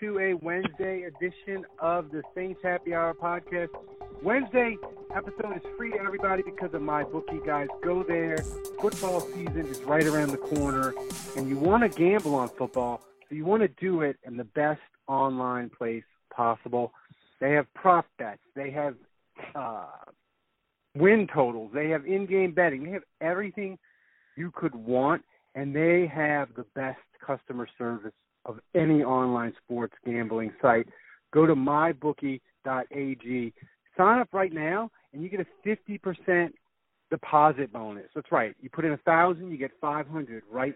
To a Wednesday edition of the Saints Happy Hour podcast. Wednesday episode is free to everybody because of my bookie, guys. Go there. Football season is right around the corner, and you want to gamble on football, so you want to do it in the best online place possible. They have prop bets. They have uh, win totals. They have in-game betting. They have everything you could want, and they have the best customer service of any online sports gambling site. Go to mybookie.ag. Sign up right now, and you get a 50% deposit bonus. That's right. You put in a thousand, you get 500 right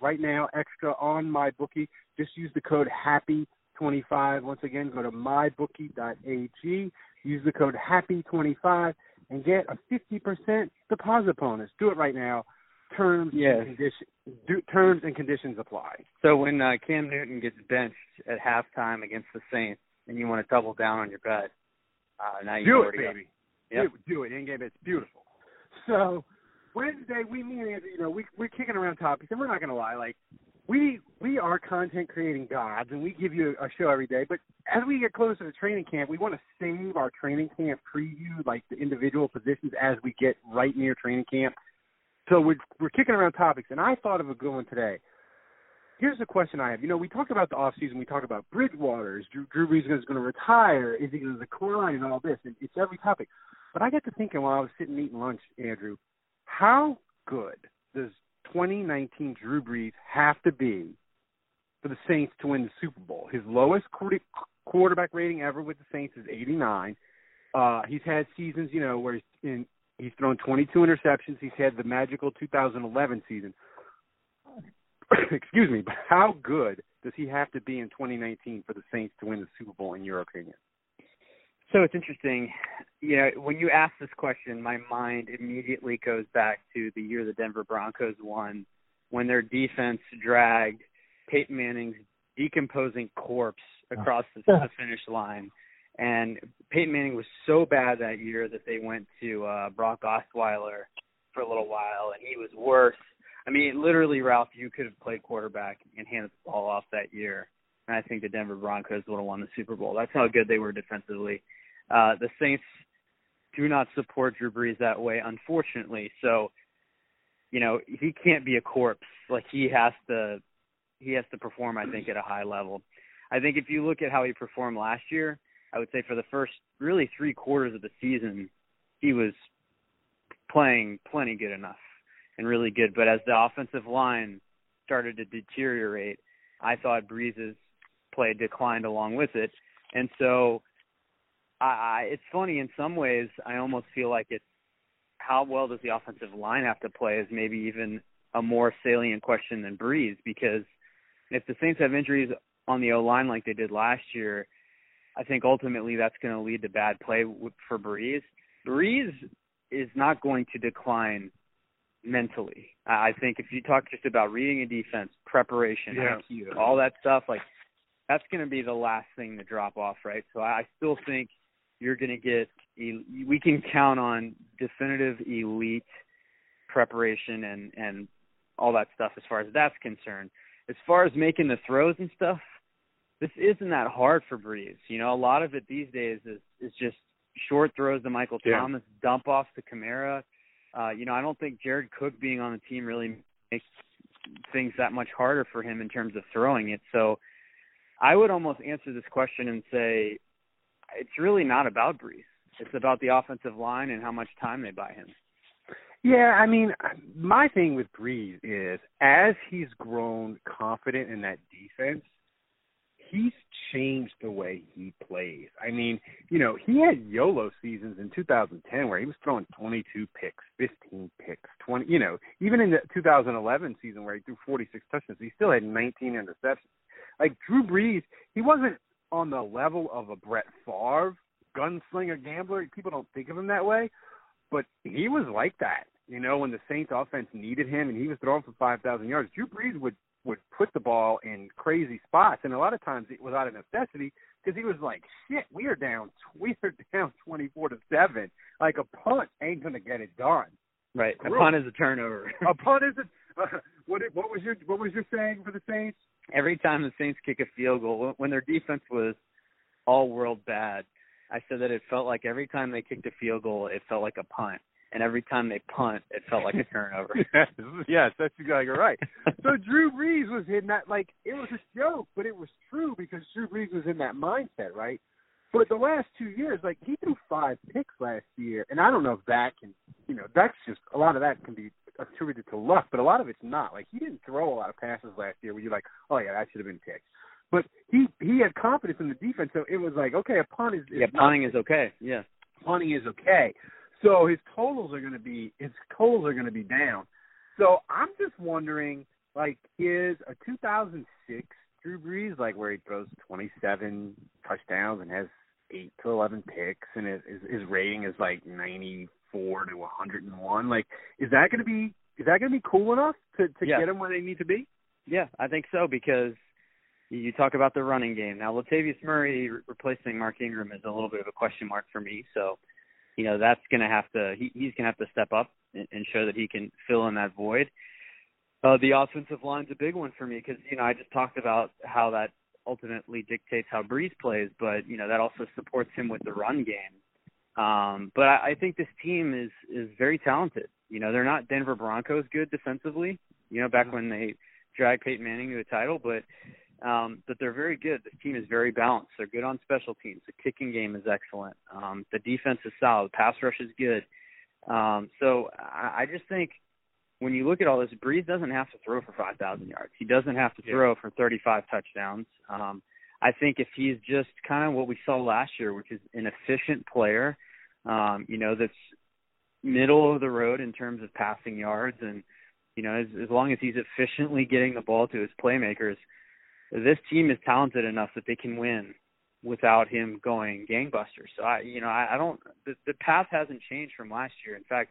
right now extra on MyBookie. Just use the code HAPPY25. Once again, go to mybookie.ag. Use the code HAPPY25 and get a 50% deposit bonus. Do it right now. Terms Yes. and conditions do, terms and conditions apply. So when uh, Cam Newton gets benched at halftime against the Saints, and you want to double down on your bet, uh, now you Do it, baby. Yep. Do, do it in game. It's beautiful. So Wednesday, we me and you know, we we're kicking around topics, and we're not gonna lie, like we we are content creating gods, and we give you a show every day. But as we get closer to training camp, we want to save our training camp preview, like the individual positions, as we get right near training camp. So we're we're kicking around topics, and I thought of a good one today. Here's the question I have. You know, we talk about the off season. We talk about Bridgewater. Is Drew, Drew Brees is going to retire? Is he going to decline? And all this, and it's every topic. But I got to thinking while I was sitting eating lunch, Andrew, how good does 2019 Drew Brees have to be for the Saints to win the Super Bowl? His lowest quarterback rating ever with the Saints is 89. Uh, he's had seasons, you know, where he's in, he's thrown 22 interceptions. He's had the magical 2011 season. Excuse me, but how good does he have to be in 2019 for the Saints to win the Super Bowl, in your opinion? So it's interesting. You know, when you ask this question, my mind immediately goes back to the year the Denver Broncos won, when their defense dragged Peyton Manning's decomposing corpse across the, the finish line. And Peyton Manning was so bad that year that they went to uh, Brock Osweiler for a little while, and he was worse. I mean, literally, Ralph, you could have played quarterback and handed the ball off that year, and I think the Denver Broncos would have won the Super Bowl. That's how good they were defensively. Uh, the Saints do not support Drew Brees that way, unfortunately. So, you know, he can't be a corpse. Like he has to, he has to perform. I think at a high level. I think if you look at how he performed last year, I would say for the first really three quarters of the season, he was playing plenty good enough and really good. But as the offensive line started to deteriorate, I thought Brees's play declined along with it. And so I, I it's funny in some ways I almost feel like it's how well does the offensive line have to play is maybe even a more salient question than Brees because if the Saints have injuries on the O line like they did last year, I think ultimately that's going to lead to bad play for Brees. Brees is not going to decline mentally. I think if you talk just about reading a defense, preparation, Yeah. IQ, all that stuff, like that's going to be the last thing to drop off, right? So I still think you're going to get. We can count on definitive elite preparation and and all that stuff as far as that's concerned. As far as making the throws and stuff, this isn't that hard for Brees. You know, a lot of it these days is is just short throws to Michael Yeah. Thomas, dump offs to Kamara. Uh, you know, I don't think Jared Cook being on the team really makes things that much harder for him in terms of throwing it. So I would almost answer this question and say it's really not about Brees. It's about the offensive line and how much time they buy him. Yeah, I mean, my thing with Brees is as he's grown confident in that defense, he's changed the way he plays. I mean, you know, he had YOLO seasons in 2010 where he was throwing 22 picks, 15 picks, 20, you know, even in the 2011 season where he threw 46 touchdowns, he still had 19 interceptions. Like Drew Brees, he wasn't on the level of a Brett Favre, gunslinger gambler. People don't think of him that way, but he was like that. You know, when the Saints offense needed him and he was throwing for 5,000 yards, Drew Brees would put the ball in crazy spots, and a lot of times it was out of necessity because he was like, "Shit, we are down, we are down 24 to seven. Like a punt ain't gonna get it done." Right, a punt is a turnover. a punt is a. Uh, what what was your what was your saying for the Saints? Every time the Saints kick a field goal, when their defense was all world bad, I said that it felt like every time they kicked a field goal, it felt like a punt and every time they punt, it felt like a turnover. yes, yes, that's exactly right. so Drew Brees was in that like it was a joke, but it was true because Drew Brees was in that mindset, right? But the last two years, like he threw five picks last year, and I don't know if that can, you know, that's just a lot of that can be attributed to luck, but a lot of it's not. Like he didn't throw a lot of passes last year where you're like, oh yeah, that should have been picked. But he he had confidence in the defense, so it was like, okay, a punt is, is yeah, punting is okay, yeah, punting is okay. So his totals are going to be his totals are going to be down. So I'm just wondering, like, is a 2006 Drew Brees, like where he throws 27 touchdowns and has eight to 11 picks, and his his rating is like 94 to 101. Like, is that going to be is that going to be cool enough to to yeah. get him where they need to be? Yeah, I think so because you talk about the running game. Now, Latavius Murray replacing Mark Ingram is a little bit of a question mark for me. So you know that's going to have to he, he's going to have to step up and, and show that he can fill in that void. Uh, the offensive line's a big one for me because you know I just talked about how that ultimately dictates how Brees plays, but you know that also supports him with the run game. Um, but I, I think this team is is very talented. You know they're not Denver Broncos good defensively. You know back when they dragged Peyton Manning to a title, but um, but they're very good. This team is very balanced. They're good on special teams. The kicking game is excellent. Um, the defense is solid. Pass rush is good. Um, so I, I just think when you look at all this, Brees doesn't have to throw for 5,000 yards. He doesn't have to throw for 35 touchdowns. Um, I think if he's just kind of what we saw last year, which is an efficient player, um, you know, that's middle of the road in terms of passing yards, and you know, as, as long as he's efficiently getting the ball to his playmakers – this team is talented enough that they can win without him going gangbusters. So I, you know, I, I don't. The, the path hasn't changed from last year. In fact,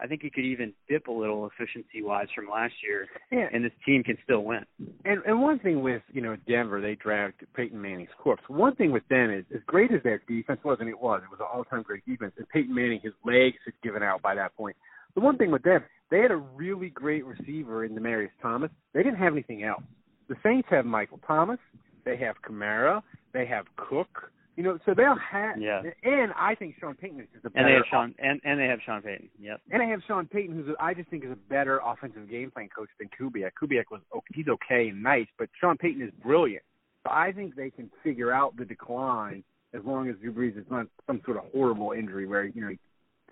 I think he could even dip a little efficiency wise from last year, yeah. and this team can still win. And and one thing with you know Denver, they dragged Peyton Manning's corpse. One thing with them is as great as their defense was, and it was, it was an all-time great defense. And Peyton Manning, his legs had given out by that point. The one thing with them, they had a really great receiver in Demaryius Thomas. They didn't have anything else the Saints have Michael Thomas, they have Kamara, they have Cook. You know, so they'll have. Yeah. And I think Sean Payton is a better. And they have Sean and and they have Sean Payton. Yep. And they have Sean Payton, who's I just think is a better offensive game plan coach than Kubiak. Kubiak was he's okay and nice, but Sean Payton is brilliant. So I think they can figure out the decline as long as Drew Brees is not some sort of horrible injury where you know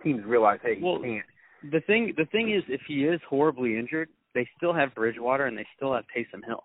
teams realize hey he well, can't. The thing the thing is if he is horribly injured, they still have Bridgewater and they still have Taysom Hill.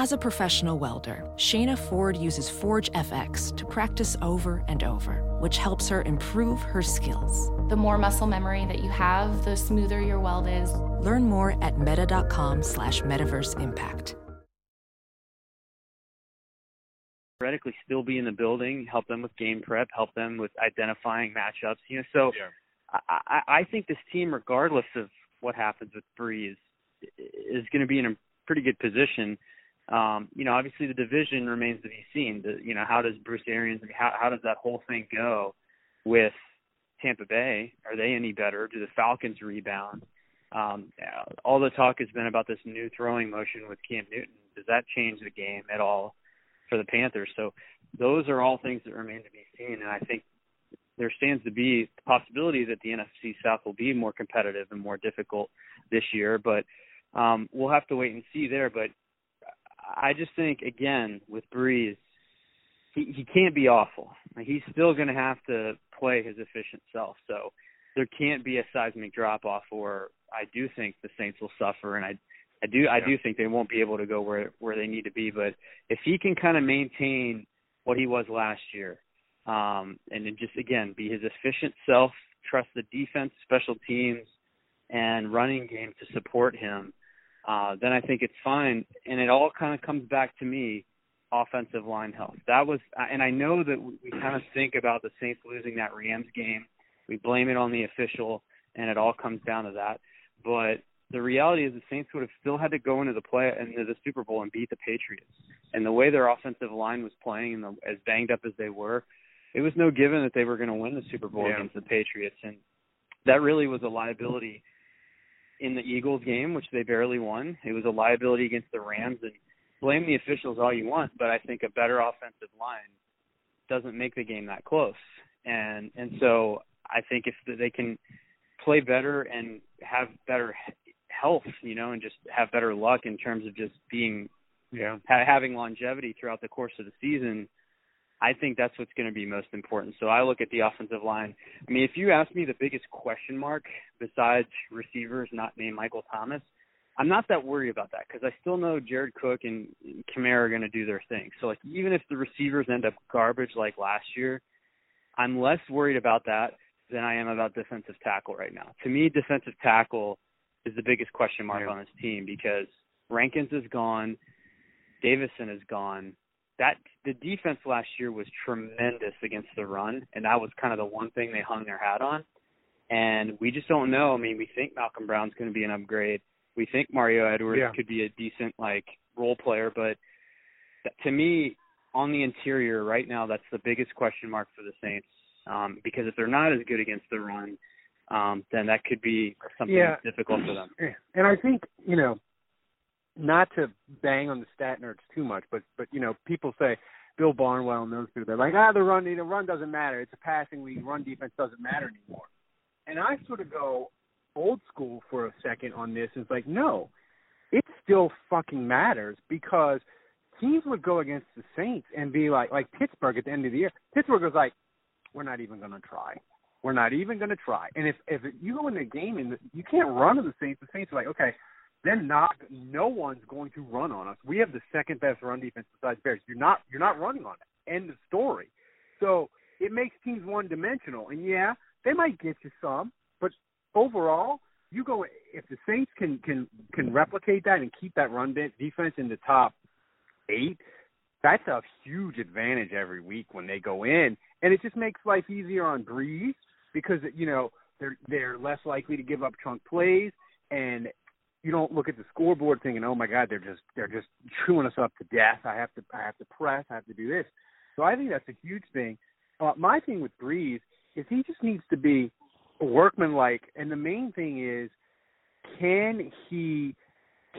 As a professional welder, Shayna Ford uses Forge FX to practice over and over, which helps her improve her skills. The more muscle memory that you have, the smoother your weld is. Learn more at meta.com slash metaverse impact. Theoretically still be in the building, help them with game prep, help them with identifying matchups. You know, so yeah. I, I think this team, regardless of what happens with Brees, is going to be in a pretty good position um, you know, obviously the division remains to be seen. The, you know, how does Bruce Arians? How how does that whole thing go with Tampa Bay? Are they any better? Do the Falcons rebound? Um, all the talk has been about this new throwing motion with Cam Newton. Does that change the game at all for the Panthers? So those are all things that remain to be seen, and I think there stands to be the possibility that the NFC South will be more competitive and more difficult this year. But um, we'll have to wait and see there. But I just think again with Brees, he he can't be awful. He's still going to have to play his efficient self. So there can't be a seismic drop off, or I do think the Saints will suffer, and I I do I do think they won't be able to go where where they need to be. But if he can kind of maintain what he was last year, um, and then just again be his efficient self, trust the defense, special teams, and running game to support him, uh, then I think it's fine. And it all kind of comes back to me offensive line health. That was, and I know that we kind of think about the Saints losing that Rams game. We blame it on the official, and it all comes down to that. But the reality is, the Saints would have still had to go into the play into the Super Bowl and beat the Patriots. And the way their offensive line was playing, and the, as banged up as they were, it was no given that they were going to win the Super Bowl yeah. against the Patriots. And that really was a liability in the Eagles game, which they barely won. It was a liability against the Rams, and blame the officials all you want, but I think a better offensive line doesn't make the game that close. And and so I think if they can play better and have better health, you know, and just have better luck in terms of just being yeah ha- having longevity throughout the course of the season. I think that's what's going to be most important. So I look at the offensive line. I mean, if you ask me the biggest question mark besides receivers not named Michael Thomas, I'm not that worried about that because I still know Jared Cook and Kamara are going to do their thing. So like even if the receivers end up garbage like last year, I'm less worried about that than I am about defensive tackle right now. To me, defensive tackle is the biggest question mark yeah. on this team because Rankins is gone, Davison is gone. That the defense last year was tremendous against the run, and that was kind of the one thing they hung their hat on. And we just don't know. I mean, we think Malcolm Brown's going to be an upgrade we think Mario Edwards yeah. could be a decent like role player, but to me, on the interior right now, that's the biggest question mark for the Saints. Um, because if they're not as good against the run, um, then that could be something yeah. difficult for them. And I think you know, not to bang on the stat nerds too much, but but you know, people say Bill Barnwell and those people, they're like, ah, the run, the run doesn't matter. It's a passing league. Run defense doesn't matter anymore. And I sort of go, old school for a second on this. It's like, no, it still fucking matters because teams would go against the Saints and be like, like Pittsburgh at the end of the year. Pittsburgh was like, we're not even going to try. We're not even going to try. And if if you go in the game and you can't run to the Saints, the Saints are like, okay, then not no one's going to run on us. We have the second best run defense besides Bears. You're not you're not running on it. End of story. So it makes teams one dimensional. And yeah, they might get you some, but overall, you go if the Saints can can can replicate that and keep that run defense in the top eight, that's a huge advantage every week when they go in, and it just makes life easier on Brees because you know they're they're less likely to give up chunk plays, and you don't look at the scoreboard thinking, oh my God, they're just they're just chewing us up to death. I have to I have to press, I have to do this. So I think that's a huge thing. Uh, my thing with Brees is he just needs to be workmanlike, and the main thing is, can he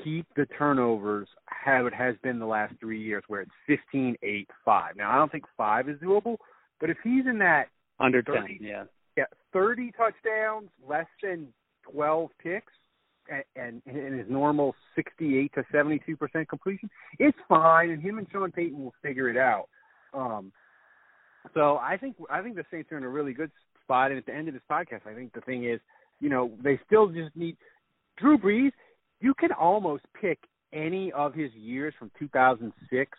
keep the turnovers how it has been the last three years, where it's 15, 8, 5. Now, I don't think five is doable, but if he's in that under 30, 10, yeah, yeah, 30 touchdowns, less than 12 picks, and, his normal 68 to 72 percent completion, it's fine, and him and Sean Payton will figure it out. Um, so I think I think the Saints are in a really good spot. And at the end of this podcast, I think the thing is, you know, they still just need Drew Brees. You can almost pick any of his years from 2006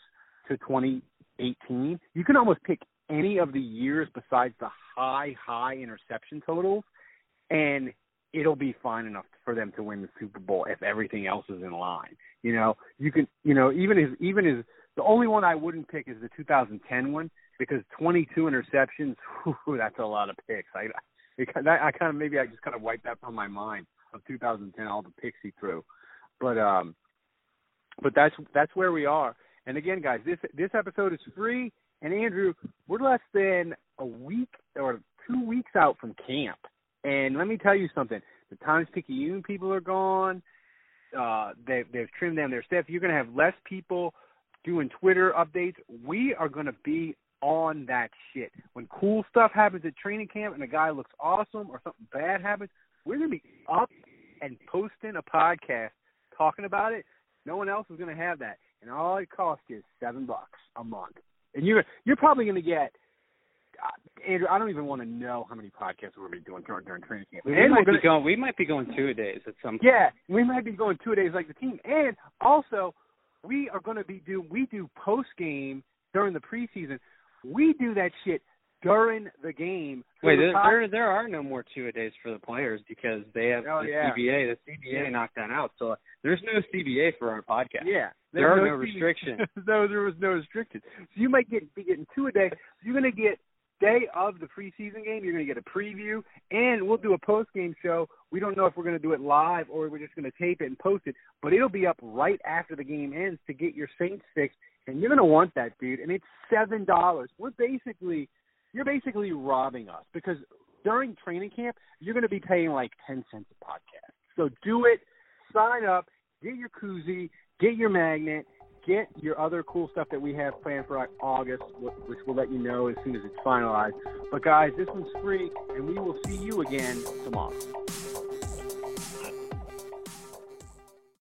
to 2018. You can almost pick any of the years besides the high, high interception totals, and it'll be fine enough for them to win the Super Bowl if everything else is in line. You know, you can, you know, even his, even his, the only one I wouldn't pick is the 2010 one because 22 interceptions, whew, that's a lot of picks. I, I, I kind of maybe I just kind of wiped that from my mind of 2010, all the picks he threw. But um, but that's that's where we are. And again, guys, this this episode is free. And Andrew, we're less than a week or two weeks out from camp. And let me tell you something. The Times Picayune people are gone. Uh, they, they've trimmed down their staff. You're going to have less people doing Twitter updates. We are going to be on that shit. When cool stuff happens at training camp and a guy looks awesome or something bad happens, we're going to be up and posting a podcast talking about it. No one else is going to have that, and all it costs is seven bucks a month. And you're you're probably going to get Andrew. I don't even want to know how many podcasts we're going to be doing during, during training camp. We and might be going. We might be going two a days at some point. yeah, we might be going two days like the team, and also we are going to be do we do post game during the preseason. We do that shit during the game. Wait, the there, pod- there there are no more two a days for the players because they have Oh, the yeah. CBA. The CBA Yeah. knocked that out, so there's no CBA for our podcast. Yeah, There are no TV restrictions. no, there was no restrictions. So you might get be getting two a day. You're going to get day of the preseason game. You're going to get a preview, and we'll do a post game show. We don't know if we're going to do it live or we're just going to tape it and post it, but it'll be up right after the game ends to get your Saints fix. And you're going to want that, dude. And it's seven dollars. We're basically, you're basically robbing us because during training camp you're going to be paying like ten cents a podcast. So do it. Sign up. Get your koozie. Get your magnet. Get your other cool stuff that we have planned for August, which we'll let you know as soon as it's finalized. But guys, this one's free, and we will see you again tomorrow.